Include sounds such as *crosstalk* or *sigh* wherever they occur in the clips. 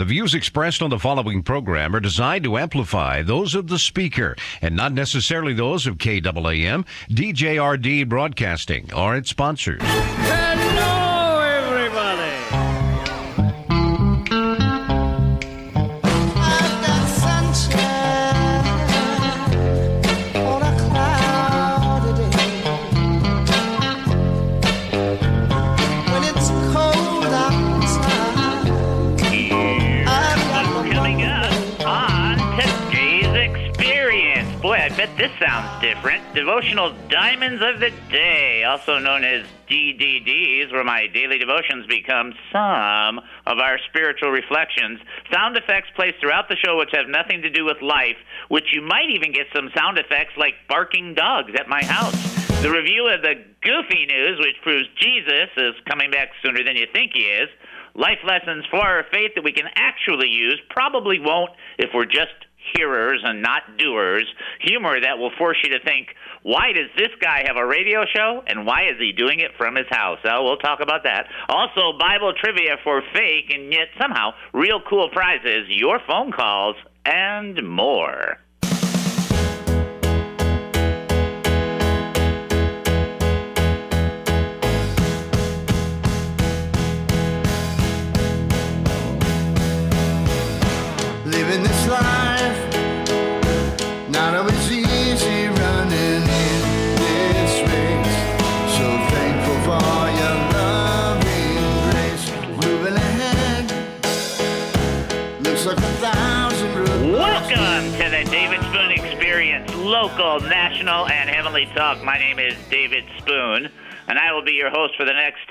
The views expressed on the following program are designed to amplify those of the speaker and not necessarily those of KAAM, DJRD Broadcasting, or its sponsors. Sounds different. Devotional Diamonds of the Day, also known as DDDs, where my daily devotions become some of our spiritual reflections. Sound effects placed throughout the show which have nothing to do with life, which you might even get some sound effects like barking dogs at my house. The review of the goofy news, which proves Jesus is coming back sooner than you think he is. Life lessons for our faith that we can actually use probably won't if we're just hearers and not doers. Humor that will force you to think, why does this guy have a radio show and why is he doing it from his house? Well, we'll talk about that. Also, Bible trivia for fake and yet somehow real cool prizes, your phone calls, and more. Local, national, and heavenly talk. My name is David Spoon, and I will be your host for the next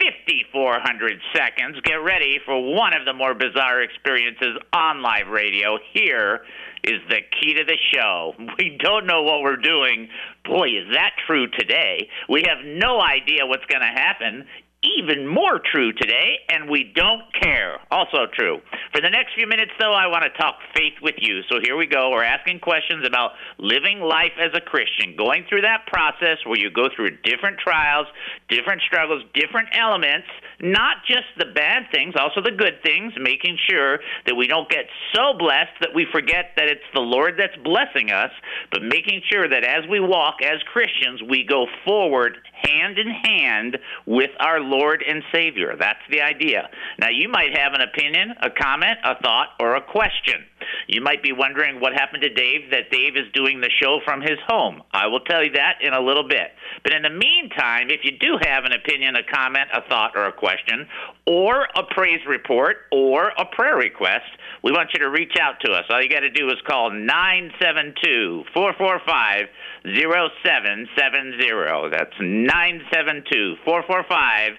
5,400 seconds. Get ready for one of the more bizarre experiences on live radio. Here is the key to the show. *laughs* We don't know what we're doing. Boy, is that true today. We have no idea what's going to happen even more true today, and we don't care. Also true. For the next few minutes, though, I want to talk faith with you. So here we go. We're asking questions about living life as a Christian, going through that process where you go through different trials, different struggles, different elements, not just the bad things, also the good things, making sure that we don't get so blessed that we forget that it's the Lord that's blessing us, but making sure that as we walk as Christians, we go forward hand in hand with our Lord and Savior. That's the idea. Now, you might have an opinion, a comment, a thought, or a question. You might be wondering what happened to Dave, that Dave is doing the show from his home. I will tell you that in a little bit. But in the meantime, if you do have an opinion, a comment, a thought, or a question, or a praise report, or a prayer request, we want you to reach out to us. All you got to do is call 972 445 0770. That's 972 445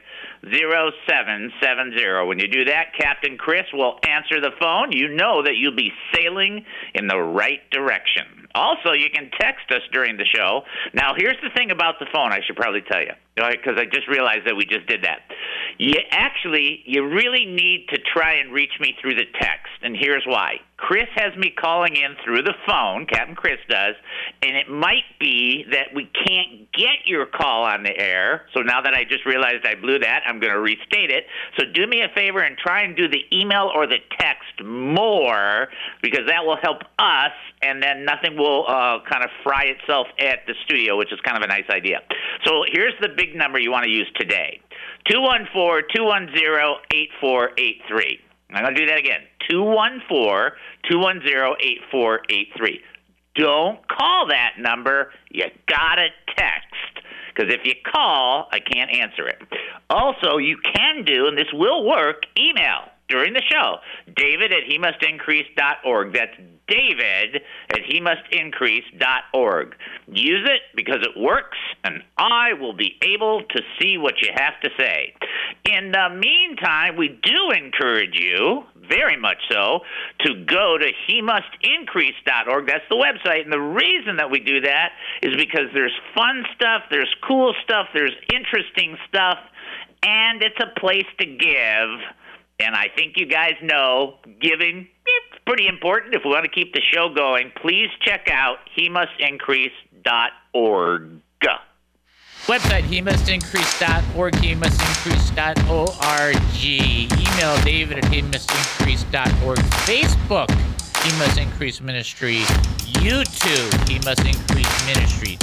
0770. When you do that, Captain Chris will answer the phone. You know that you'll be sailing in the right direction. Also, you can text us during the show. Now, here's the thing about the phone I should probably tell you, because I just realized that we just did that. You actually, you really need to try and reach me through the text, and here's why. Chris has me calling in through the phone, Captain Chris does, and it might be that we can't get your call on the air. So now that I just realized I blew that, I'm going to restate it. So do me a favor and try and do the email or the text more, because that will help us, and then nothing will uh, kind of fry itself at the studio, which is kind of a nice idea. So here's the big number you want to use today 214 210 8483. I'm going to do that again 214 210 8483. Don't call that number. You got to text. Because if you call, I can't answer it. Also, you can do, and this will work, email during the show. David at he must increase.org. That's David at he must increase.org. Use it because it works, and I will be able to see what you have to say. In the meantime, we do encourage you, very much so, to go to he must. That's the website. And the reason that we do that is because there's fun stuff, there's cool stuff, there's interesting stuff, and it's a place to give. And I think you guys know giving it's pretty important if we want to keep the show going. Please check out he must increase.org. Website, he must increase.org, he must increase.org. Email David at he must increase.org. Facebook, he must increase ministry. YouTube, he must increase ministry.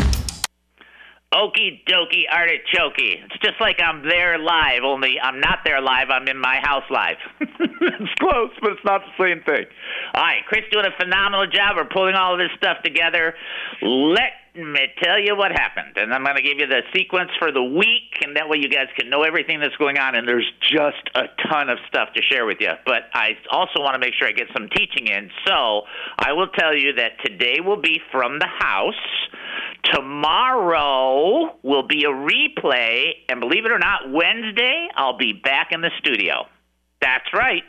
Okie dokie artichokey. It's just like I'm there live, only I'm not there live. I'm in my house live. *laughs* it's close, but it's not the same thing. All right, Chris doing a phenomenal job of pulling all of this stuff together. Let me tell you what happened, and I'm going to give you the sequence for the week, and that way you guys can know everything that's going on. And there's just a ton of stuff to share with you, but I also want to make sure I get some teaching in. So I will tell you that today will be from the house. Tomorrow will be a replay, and believe it or not, Wednesday I'll be back in the studio. That's right.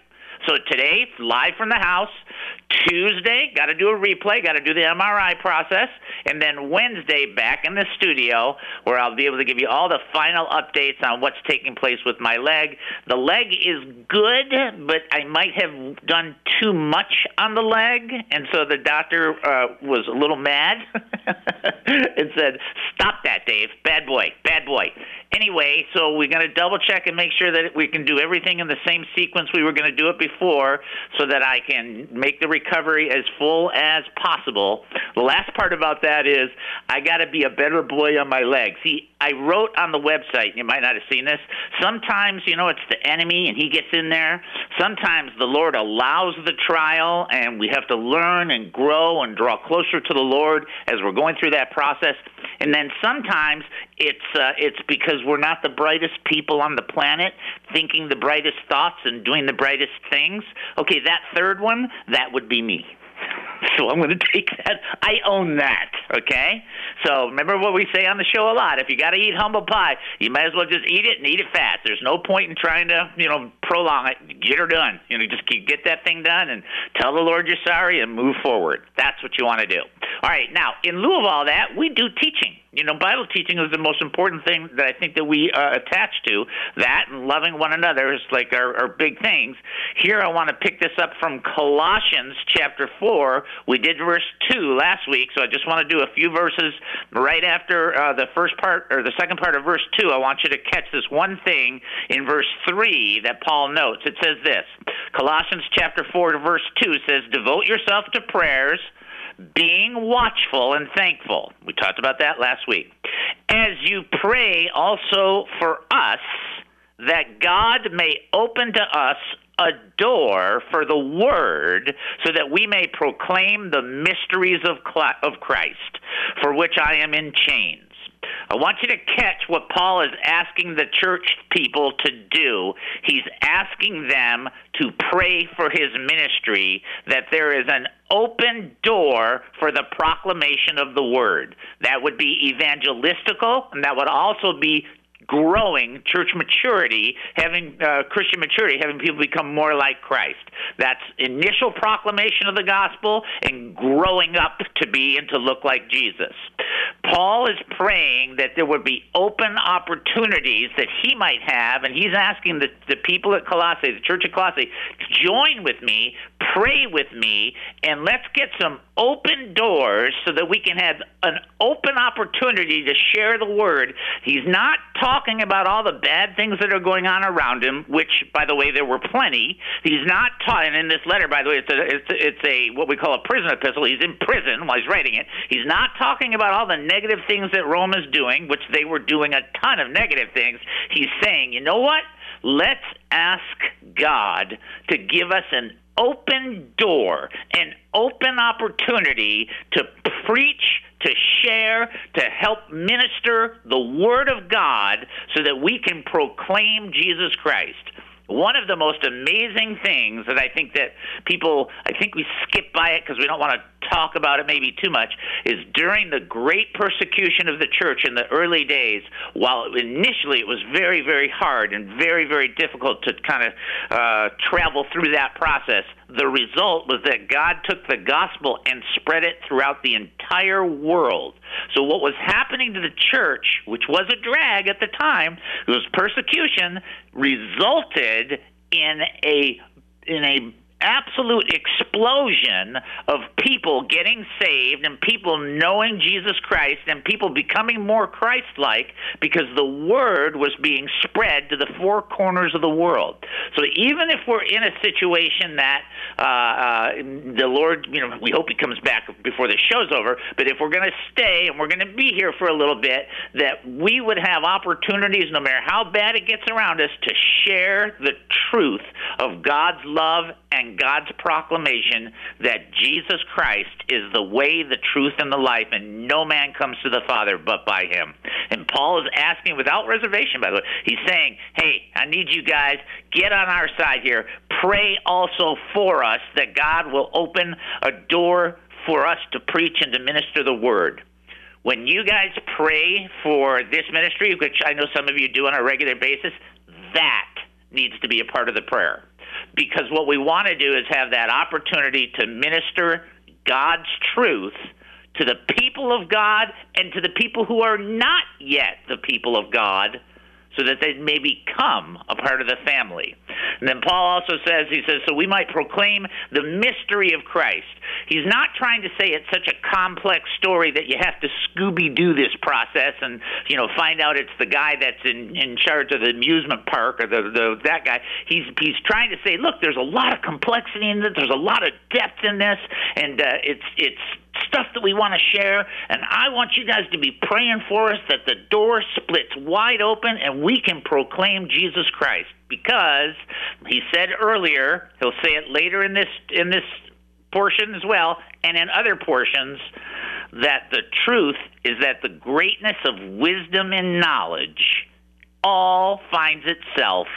So today, live from the house. Tuesday, got to do a replay, got to do the MRI process, and then Wednesday back in the studio where I'll be able to give you all the final updates on what's taking place with my leg. The leg is good, but I might have done too much on the leg, and so the doctor uh, was a little mad *laughs* and said, "Stop that, Dave. Bad boy, bad boy." Anyway, so we're going to double check and make sure that we can do everything in the same sequence we were going to do it before so that I can make the recovery as full as possible. The last part about that is I got to be a better boy on my leg. See, I wrote on the website, you might not have seen this, sometimes, you know, it's the enemy and he gets in there. Sometimes the Lord allows the trial and we have to learn and grow and draw closer to the Lord as we're going through that process. And then sometimes it's uh, it's because we're not the brightest people on the planet, thinking the brightest thoughts and doing the brightest things. Okay, that third one, that would be me. *laughs* So I'm going to take that. I own that. Okay. So remember what we say on the show a lot. If you got to eat humble pie, you might as well just eat it and eat it fast. There's no point in trying to, you know, prolong it. Get her done. You know, just get that thing done and tell the Lord you're sorry and move forward. That's what you want to do. All right. Now, in lieu of all that, we do teaching. You know, Bible teaching is the most important thing that I think that we uh, attach to. That and loving one another is like our, our big things. Here, I want to pick this up from Colossians chapter four. We did verse two last week, so I just want to do a few verses right after uh, the first part or the second part of verse two. I want you to catch this one thing in verse three that Paul notes. It says this: Colossians chapter four, verse two says, "Devote yourself to prayers." Being watchful and thankful. We talked about that last week. As you pray also for us, that God may open to us a door for the word so that we may proclaim the mysteries of Christ for which I am in chains. I want you to catch what Paul is asking the church people to do. He's asking them to pray for his ministry that there is an open door for the proclamation of the word. That would be evangelistical, and that would also be growing church maturity, having uh, Christian maturity, having people become more like Christ. That's initial proclamation of the gospel and growing up to be and to look like Jesus. Paul is praying that there would be open opportunities that he might have, and he's asking the, the people at Colossae, the church at Colossae, to join with me, pray with me, and let's get some open doors so that we can have an open opportunity to share the word. He's not talking about all the bad things that are going on around him, which, by the way, there were plenty. He's not and in this letter, by the way, it's a, it's, a, it's a what we call a prison epistle. He's in prison while he's writing it. He's not talking about all the negative things that Rome is doing, which they were doing a ton of negative things. He's saying, you know what? Let's ask God to give us an open door, an open opportunity to preach, to share, to help minister the Word of God so that we can proclaim Jesus Christ. One of the most amazing things that I think that people, I think we skip by it because we don't want to talk about it maybe too much, is during the great persecution of the church in the early days, while initially it was very, very hard and very, very difficult to kind of uh, travel through that process, the result was that God took the gospel and spread it throughout the entire world. So what was happening to the church, which was a drag at the time, it was persecution, resulted in a in a absolute explosion of people getting saved and people knowing Jesus Christ and people becoming more Christ like because the word was being spread to the four corners of the world. So even if we're in a situation that uh, uh, the Lord, you know, we hope He comes back before the show's over, but if we're going to stay and we're going to be here for a little bit, that we would have opportunities, no matter how bad it gets around us, to share the truth of God's love and God's proclamation that Jesus Christ is the way, the truth, and the life, and no man comes to the Father but by Him. And Paul is asking without reservation, by the way, he's saying, hey, I need you guys, get on our side here. Pray also for us that God will open a door for us to preach and to minister the word when you guys pray for this ministry, which I know some of you do on a regular basis, that needs to be a part of the prayer. Because what we want to do is have that opportunity to minister God's truth to the people of God and to the people who are not yet the people of God so that they may become a part of the family. And then Paul also says, he says, so we might proclaim the mystery of Christ. He's not trying to say it's such a complex story that you have to Scooby Doo this process and, you know, find out it's the guy that's in, in charge of the amusement park or the, the that guy. He's he's trying to say, look, there's a lot of complexity in this, there's a lot of depth in this, and uh, it's it's stuff that we want to share. And I want you guys to be praying for us that the door splits wide open and we can proclaim Jesus Christ. Because he said earlier, he'll say it later in this in this portion as well, and in other portions, that the truth is that the greatness of wisdom and knowledge all finds itself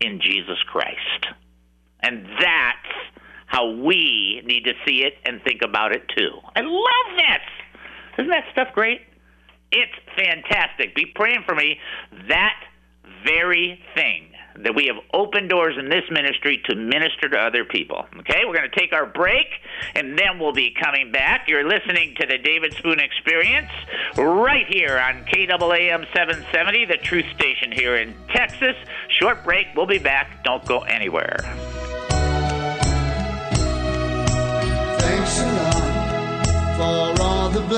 in Jesus Christ. And that's how we need to see it and think about it too. I love this. Isn't that stuff great? It's fantastic. Be praying for me that very thing that we have open doors in this ministry to minister to other people. Okay, we're going to take our break and then we'll be coming back. You're listening to the David Spoon Experience right here on KAAM 770, the truth station here in Texas. Short break. We'll be back. Don't go anywhere.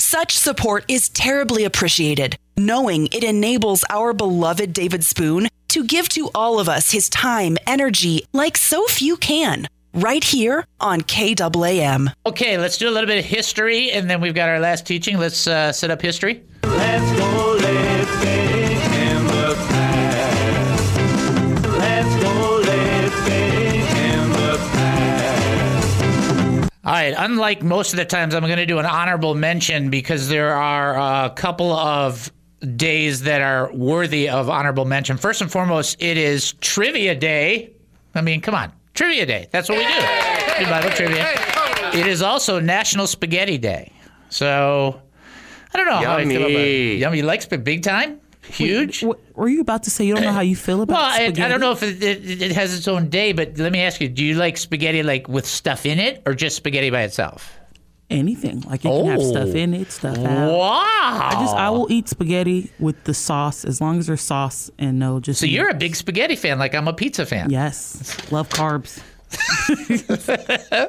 Such support is terribly appreciated, knowing it enables our beloved David Spoon to give to all of us his time, energy, like so few can, right here on KAAM. Okay, let's do a little bit of history, and then we've got our last teaching. Let's uh, set up history. Let's All right, unlike most of the times, I'm going to do an honorable mention because there are a couple of days that are worthy of honorable mention. First and foremost, it is Trivia Day. I mean, come on, Trivia Day. That's what we do. Do Bible trivia. It is also National Spaghetti Day. So, I don't know how I feel about it. Yummy. Yummy. You like big time? Huge? What, were you about to say you don't know how you feel about Well, I, I don't know if it, it, it has its own day, but let me ask you: Do you like spaghetti like with stuff in it, or just spaghetti by itself? Anything. Like it can have stuff Oh. in it, stuff out. Wow. I just I will eat spaghetti with the sauce as long as there's sauce and no just So you're a big spaghetti fan, like I'm a pizza fan. Yes. Love carbs. Uh,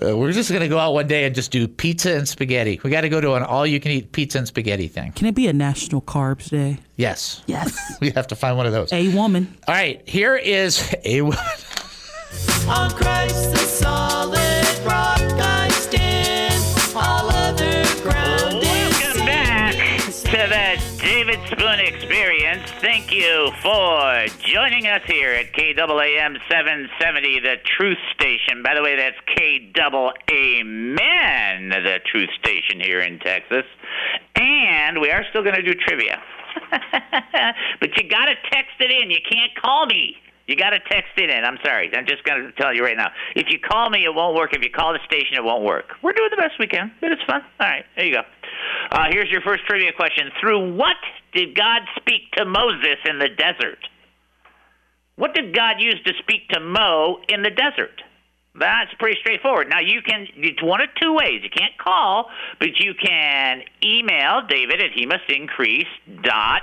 *laughs* we're just gonna go out one day and just do pizza and spaghetti. We got to go to an all-you-can-eat pizza and spaghetti thing. Can it be a national carbs day? Yes, Yes. *laughs* we have to find one of those. a woman. All right, here is *laughs* a. On Christ the solid you for joining us here at KAAM 770, the Truth Station. By the way, that's K double the Truth Station here in Texas. And we are still going to do trivia. *laughs* but you got to text it in. You can't call me. You got to text it in. I'm sorry. I'm just going to tell you right now. If you call me, it won't work. If you call the station, it won't work. We're doing the best we can, but it's fun. All right, there you go. Uh, here's your first trivia question. Through what did God speak to Moses in the desert? What did God use to speak to Mo in the desert? That's pretty straightforward. Now you can it's one of two ways. You can't call, but you can email David at he must increase dot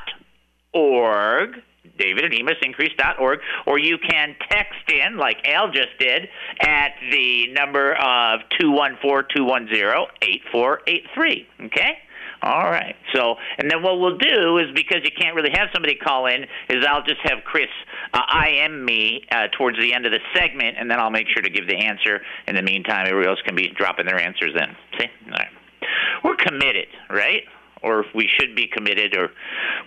org. David at he must increase dot org, or you can text in like Al just did at the number of two one four two one zero eight four eight three. Okay. All right. So, and then what we'll do is because you can't really have somebody call in, is I'll just have Chris uh, IM me uh, towards the end of the segment, and then I'll make sure to give the answer. In the meantime, everybody else can be dropping their answers in. See? All right. We're committed, right? Or if we should be committed, or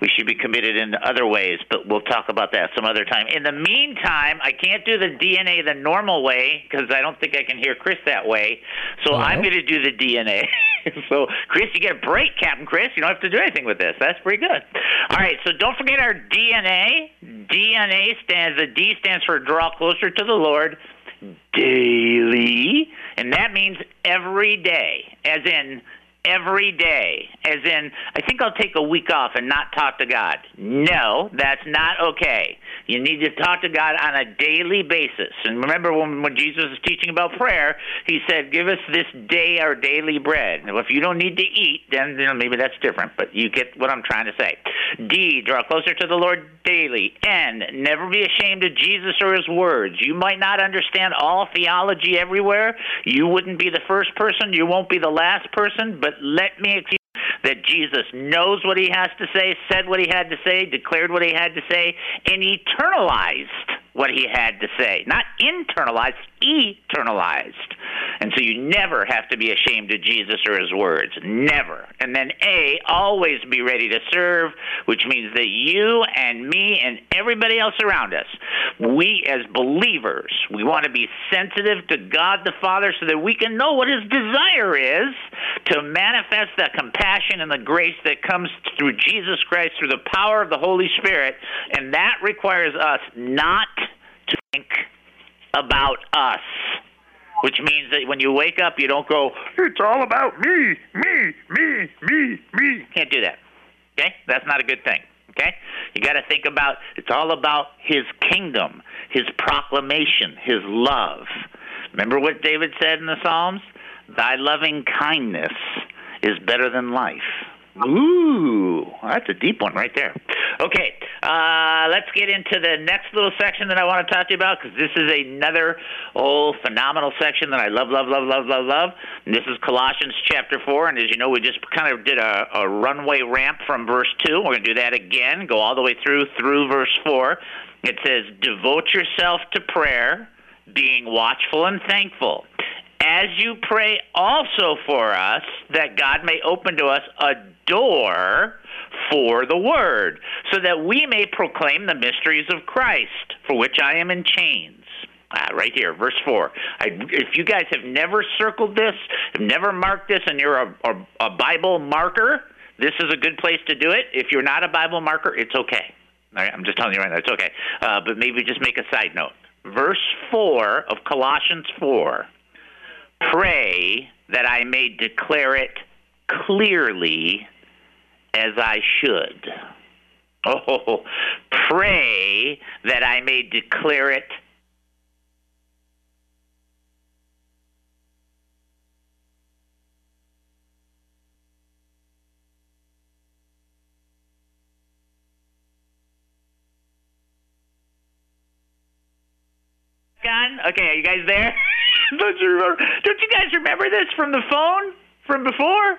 we should be committed in other ways, but we'll talk about that some other time. In the meantime, I can't do the DNA the normal way because I don't think I can hear Chris that way. So I'm going to do the DNA. *laughs* so, Chris, you get a break, Captain Chris. You don't have to do anything with this. That's pretty good. All right, so don't forget our DNA. DNA stands, the D stands for draw closer to the Lord daily, and that means every day, as in every day, as in, I think I'll take a week off and not talk to God. No, that's not okay. You need to talk to God on a daily basis. And remember when, when Jesus was teaching about prayer, he said, Give us this day our daily bread. Now, if you don't need to eat, then you know, maybe that's different, but you get what I'm trying to say. D, draw closer to the Lord daily. N, never be ashamed of Jesus or his words. You might not understand all theology everywhere. You wouldn't be the first person, you won't be the last person, but let me that Jesus knows what he has to say, said what he had to say, declared what he had to say, and eternalized what he had to say. Not internalized, eternalized. And so you never have to be ashamed of Jesus or his words. Never. And then A, always be ready to serve, which means that you and me and everybody else around us, we as believers, we want to be sensitive to God the Father so that we can know what his desire is to manifest the compassion and the grace that comes through Jesus Christ through the power of the Holy Spirit. And that requires us not to think about us which means that when you wake up, you don't go, it's all about me, me, me, me, me. Can't do that. Okay? That's not a good thing. Okay? You got to think about it's all about his kingdom, his proclamation, his love. Remember what David said in the Psalms? Thy loving kindness is better than life. Ooh, that's a deep one right there. Okay, uh, let's get into the next little section that I want to talk to you about because this is another old phenomenal section that I love, love, love, love, love, love. And this is Colossians chapter four, and as you know, we just kind of did a, a runway ramp from verse two. We're going to do that again, go all the way through through verse four. It says, "Devote yourself to prayer, being watchful and thankful." as you pray also for us that God may open to us a door for the word, so that we may proclaim the mysteries of Christ, for which I am in chains. Ah, right here, verse 4. I, if you guys have never circled this, have never marked this, and you're a, a, a Bible marker, this is a good place to do it. If you're not a Bible marker, it's okay. All right, I'm just telling you right now, it's okay. Uh, but maybe just make a side note. Verse 4 of Colossians 4 pray that I may declare it clearly as I should. Oh, pray that I may declare it Okay, are you guys there? *laughs* Don't you remember? Don't you guys remember this from the phone from before?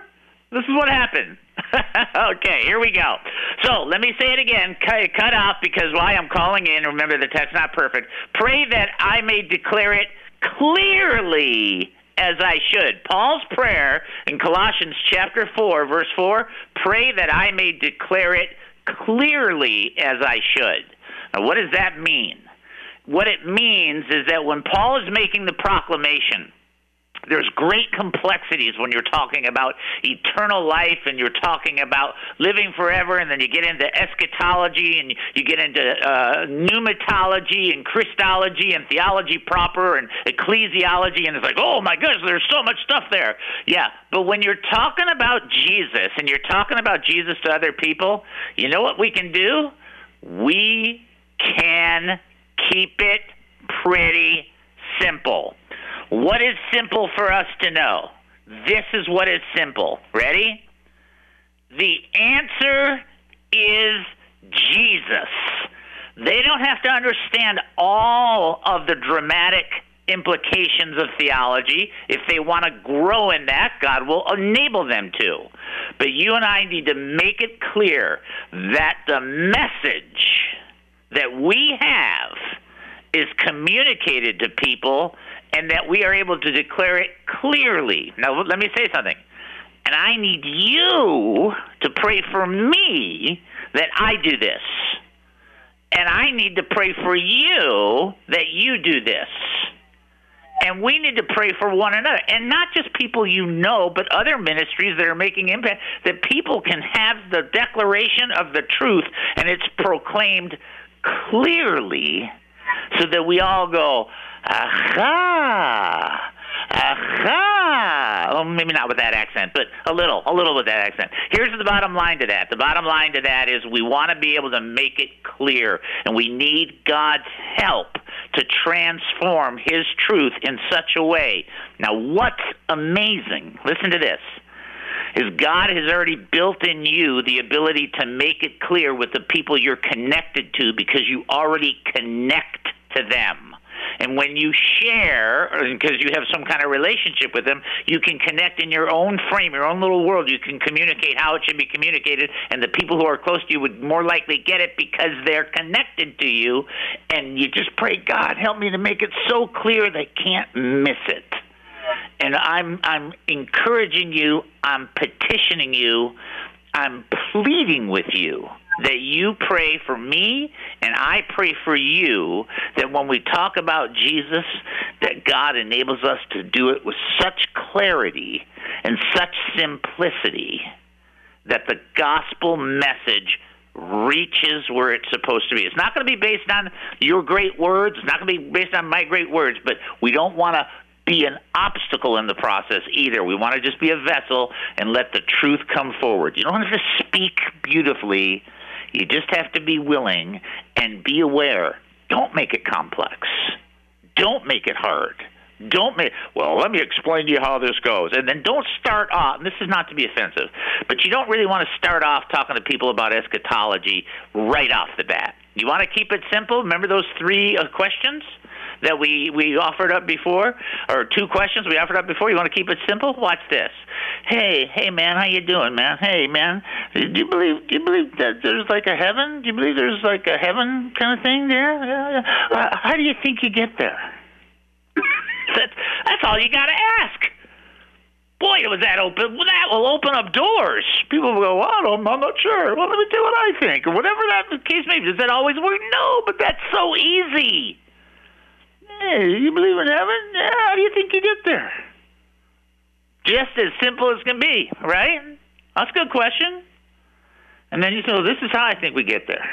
This is what happened. *laughs* okay, here we go. So let me say it again. Cut, cut off because why I'm calling in. Remember the text not perfect. Pray that I may declare it clearly as I should. Paul's prayer in Colossians chapter 4, verse 4 pray that I may declare it clearly as I should. Now, what does that mean? What it means is that when Paul is making the proclamation, there's great complexities when you're talking about eternal life and you're talking about living forever and then you get into eschatology and you get into uh, pneumatology and christology and theology proper and ecclesiology and it's like oh my goodness there's so much stuff there. Yeah but when you're talking about jesus and you're talking about jesus to other people you know what we can do? We can keep it pretty simple what is simple for us to know? This is what is simple. Ready? The answer is Jesus. They don't have to understand all of the dramatic implications of theology. If they want to grow in that, God will enable them to. But you and I need to make it clear that the message that we have is communicated to people and that we are able to declare it clearly. Now, let me say something. And I need you to pray for me that I do this. And I need to pray for you that you do this. And we need to pray for one another. And not just people you know, but other ministries that are making impact, that people can have the declaration of the truth and it's proclaimed clearly so that we all go, aha, aha. Well, maybe not with that accent, but a little, a little with that accent. Here's the bottom line to that. The bottom line to that is we want to be able to make it clear, and we need God's help to transform His truth in such a way. Now, what's amazing, listen to this is God has already built in you the ability to make it clear with the people you're connected to because you already connect to them. And when you share, because you have some kind of relationship with them, you can connect in your own frame, your own little world. You can communicate how it should be communicated, and the people who are close to you would more likely get it because they're connected to you. And you just pray, God, help me to make it so clear they can't miss it and I'm I'm encouraging you, I'm petitioning you, I'm pleading with you that you pray for me and I pray for you that when we talk about Jesus that God enables us to do it with such clarity and such simplicity that the gospel message reaches where it's supposed to be. It's not going to be based on your great words. It's not going to be based on my great words, but we don't want to be an obstacle in the process either. We want to just be a vessel and let the truth come forward. You don't have to speak beautifully. You just have to be willing and be aware. Don't make it complex. Don't make it hard. Don't make well. Let me explain to you how this goes, and then don't start off. And this is not to be offensive, but you don't really want to start off talking to people about eschatology right off the bat. You want to keep it simple. Remember those three uh, questions that we we offered up before, or two questions we offered up before. You want to keep it simple? Watch this. Hey, hey, man, how you doing, man? Hey, man, do you believe do you believe that there's like a heaven? Do you believe there's like a heaven kind of thing there? Yeah, yeah. Uh, how do you think you get there? that's that's all you got to ask. Boy, was that open. Well, that will open up doors. People will go, well, I'm not sure. Well, let me you what I think, or whatever that case may be. Does that always work? No, but that's so easy. Hey, you believe in heaven? Yeah, how do you think you get there? Just as simple as can be, right? That's a good question. And then you say, well, this is how I think we get there.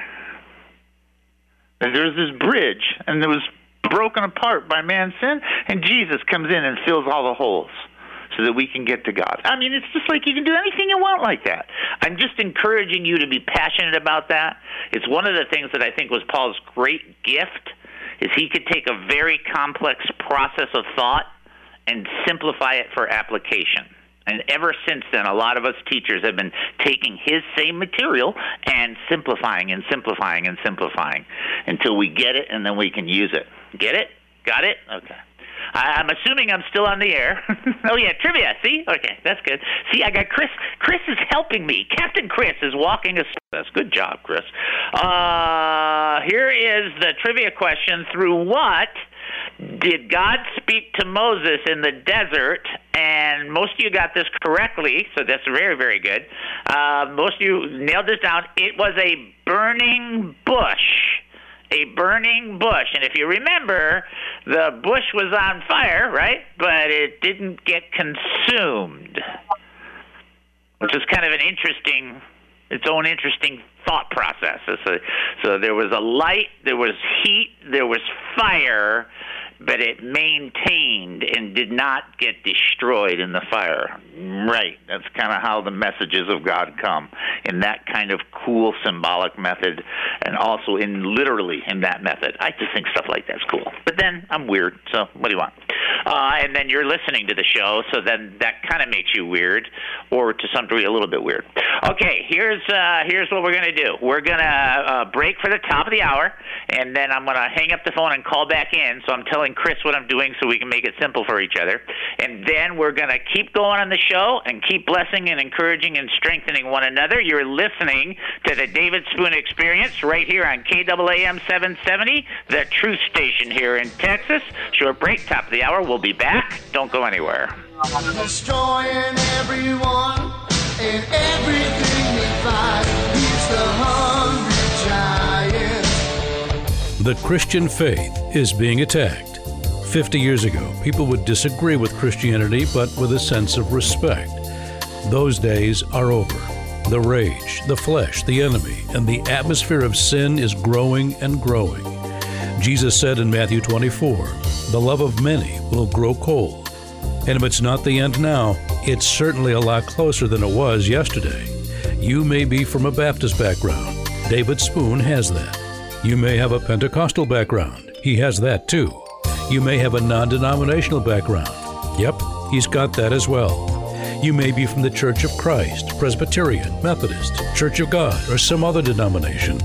And there's this bridge, and it was broken apart by man's sin, and Jesus comes in and fills all the holes so that we can get to God. I mean, it's just like you can do anything you want like that. I'm just encouraging you to be passionate about that. It's one of the things that I think was Paul's great gift is he could take a very complex process of thought and simplify it for application. And ever since then, a lot of us teachers have been taking his same material and simplifying and simplifying and simplifying until we get it and then we can use it. Get it? Got it? Okay. I, I'm assuming I'm still on the air. *laughs* oh yeah, trivia. See? Okay, that's good. See, I got Chris. Chris is helping me. Captain Chris is walking us. That's good job, Chris. Uh, here is the trivia question. Through what did God speak to Moses in the desert? And most of you got this correctly, so that's very, very good. Uh, most of you nailed this down. It was a burning bush a burning bush. And if you remember, the bush was on fire, right? But it didn't get consumed, which is kind of an interesting, its own interesting thought process. So, so there was a light, there was heat, there was fire, but it maintained and did not get destroyed in the fire. Right. That's kind of how the messages of God come in that kind of cool symbolic method and also in literally in that method. I just think stuff like that's cool. But then I'm weird, so what do you want? Uh, and then you're listening to the show, so then that kind of makes you weird, or to some degree a little bit weird. Okay, here's uh, here's what we're gonna do. We're gonna uh, break for the top of the hour, and then I'm gonna hang up the phone and call back in. So I'm telling Chris what I'm doing, so we can make it simple for each other. And then we're gonna keep going on the show and keep blessing and encouraging and strengthening one another. You're listening to the David Spoon Experience right here on KAAM 770, the Truth Station here in Texas. Short break, top of the hour. We'll be back. Don't go anywhere. Destroying everyone and everything they find. He's the hungry giant. The Christian faith is being attacked. 50 years ago, people would disagree with Christianity, but with a sense of respect. Those days are over. The rage, the flesh, the enemy, and the atmosphere of sin is growing and growing. Jesus said in Matthew 24, The love of many will grow cold. And if it's not the end now, it's certainly a lot closer than it was yesterday. You may be from a Baptist background. David Spoon has that. You may have a Pentecostal background. He has that too. You may have a non denominational background. Yep, he's got that as well. You may be from the Church of Christ, Presbyterian, Methodist, Church of God, or some other denomination.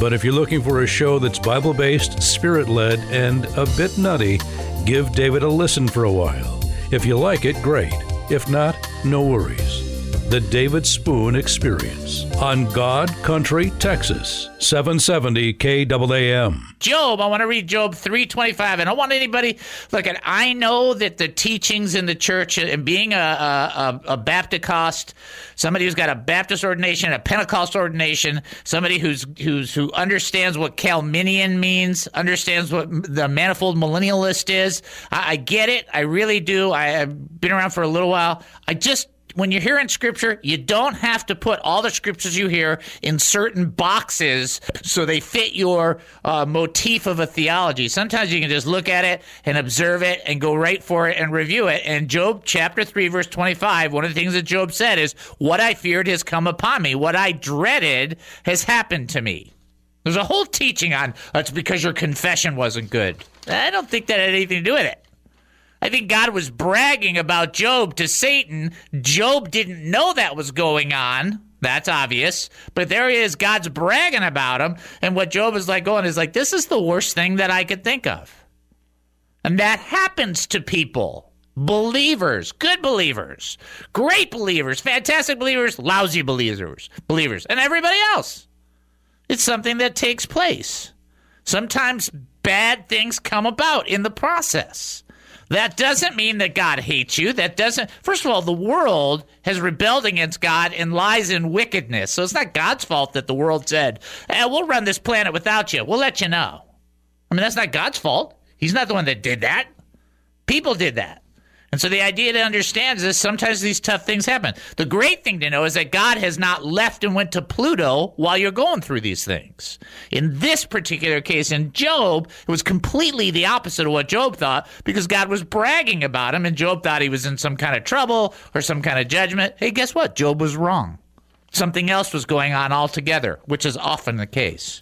But if you're looking for a show that's Bible based, spirit led, and a bit nutty, give David a listen for a while. If you like it, great. If not, no worries. The David Spoon Experience on God Country, Texas, 770 KAAM. Job, I want to read Job 325. I don't want anybody look at I know that the teachings in the church and being a, a, a Baptist, somebody who's got a Baptist ordination, a Pentecost ordination, somebody who's who's who understands what Calminian means, understands what the manifold millennialist is. I, I get it. I really do. I, I've been around for a little while. I just when you're hearing scripture, you don't have to put all the scriptures you hear in certain boxes so they fit your uh, motif of a theology. Sometimes you can just look at it and observe it and go right for it and review it. And Job chapter 3, verse 25, one of the things that Job said is, What I feared has come upon me, what I dreaded has happened to me. There's a whole teaching on that's because your confession wasn't good. I don't think that had anything to do with it. I think God was bragging about Job to Satan. Job didn't know that was going on. That's obvious. But there he is. God's bragging about him. And what Job is like going is like, this is the worst thing that I could think of. And that happens to people. Believers, good believers, great believers, fantastic believers, lousy believers, believers, and everybody else. It's something that takes place. Sometimes bad things come about in the process. That doesn't mean that God hates you. That doesn't. First of all, the world has rebelled against God and lies in wickedness. So it's not God's fault that the world said, eh, "We'll run this planet without you. We'll let you know." I mean, that's not God's fault. He's not the one that did that. People did that. And so the idea to understand is sometimes these tough things happen. The great thing to know is that God has not left and went to Pluto while you're going through these things. In this particular case, in Job, it was completely the opposite of what Job thought because God was bragging about him, and Job thought he was in some kind of trouble or some kind of judgment. Hey, guess what? Job was wrong. Something else was going on altogether, which is often the case.